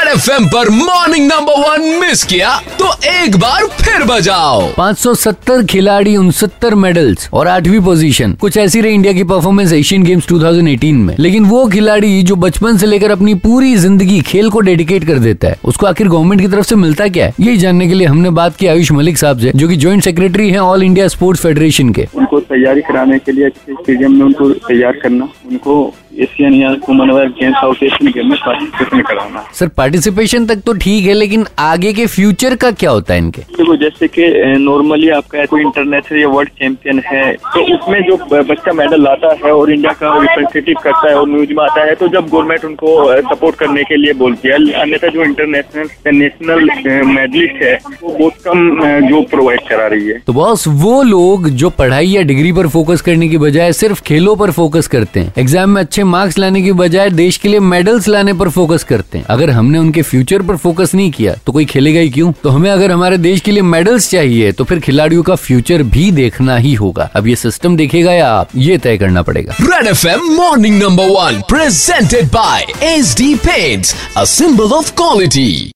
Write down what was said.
red F पर morning number one miss किया तो एक बार फिर बजाओ। 570 खिलाड़ी उनसत्तर मेडल्स और आठवीं पोजीशन कुछ ऐसी रही इंडिया की परफॉर्मेंस एशियन गेम्स 2018 में। लेकिन वो खिलाड़ी जो बचपन से लेकर अपनी पूरी ज़िंदगी खेल को डेडिकेट कर देता है उसको आखिर गवर्नमेंट की तरफ़ से मिलता क्या है? यही जानने के लिए हमने बात की आयुष मलिक साहब से जो की ज्वाइंट सेक्रेटरी है ऑल इंडिया स्पोर्ट्स फेडरेशन के। उनको तैयारी कराने के लिए स्टेडियम में उनको तैयार करना उनको एशियन या Commonwealth Games South Asian game में पार्टिसिपेशन कराना सर पार्टिसिपेशन तक तो ठीक है लेकिन आगे के फ्यूचर का क्या होता है इनके? देखो जैसे कि नॉर्मली आपका कोई इंटरनेशनल या वर्ल्ड चैंपियन है तो उसमें जो बच्चा मेडल लाता है और इंडिया का रिप्रेजेंटेटिव करता है और न्यूज़ में आता है तो जब गवर्नमेंट उनको सपोर्ट करने के लिए बोलती है अन्यथा जो इंटरनेशनल नेशनल मेडलिस्ट है वो बहुत कम जो प्रोवाइड करा रही है। तो बॉस वो लोग जो पढ़ाई या डिग्री पर फोकस करने की बजाय सिर्फ़ खेलों पर फोकस करते हैं। एग्ज़ाम में अच्छे मार्क्स लाने की बजाय देश के लिए मेडल्स लाने पर फोकस करते हैं। अगर हमने उनके फ्यूचर पर फोकस नहीं किया तो कोई खेलेगा ही क्यों? तो हमें अगर हमारे देश के लिए मेडल्स चाहिए तो फिर खिलाड़ियों का फ्यूचर भी देखना ही होगा। अब ये सिस्टम देखेगा या आप? ये तय करना पड़ेगा। Red FM morning number one presented by S D paints a symbol of quality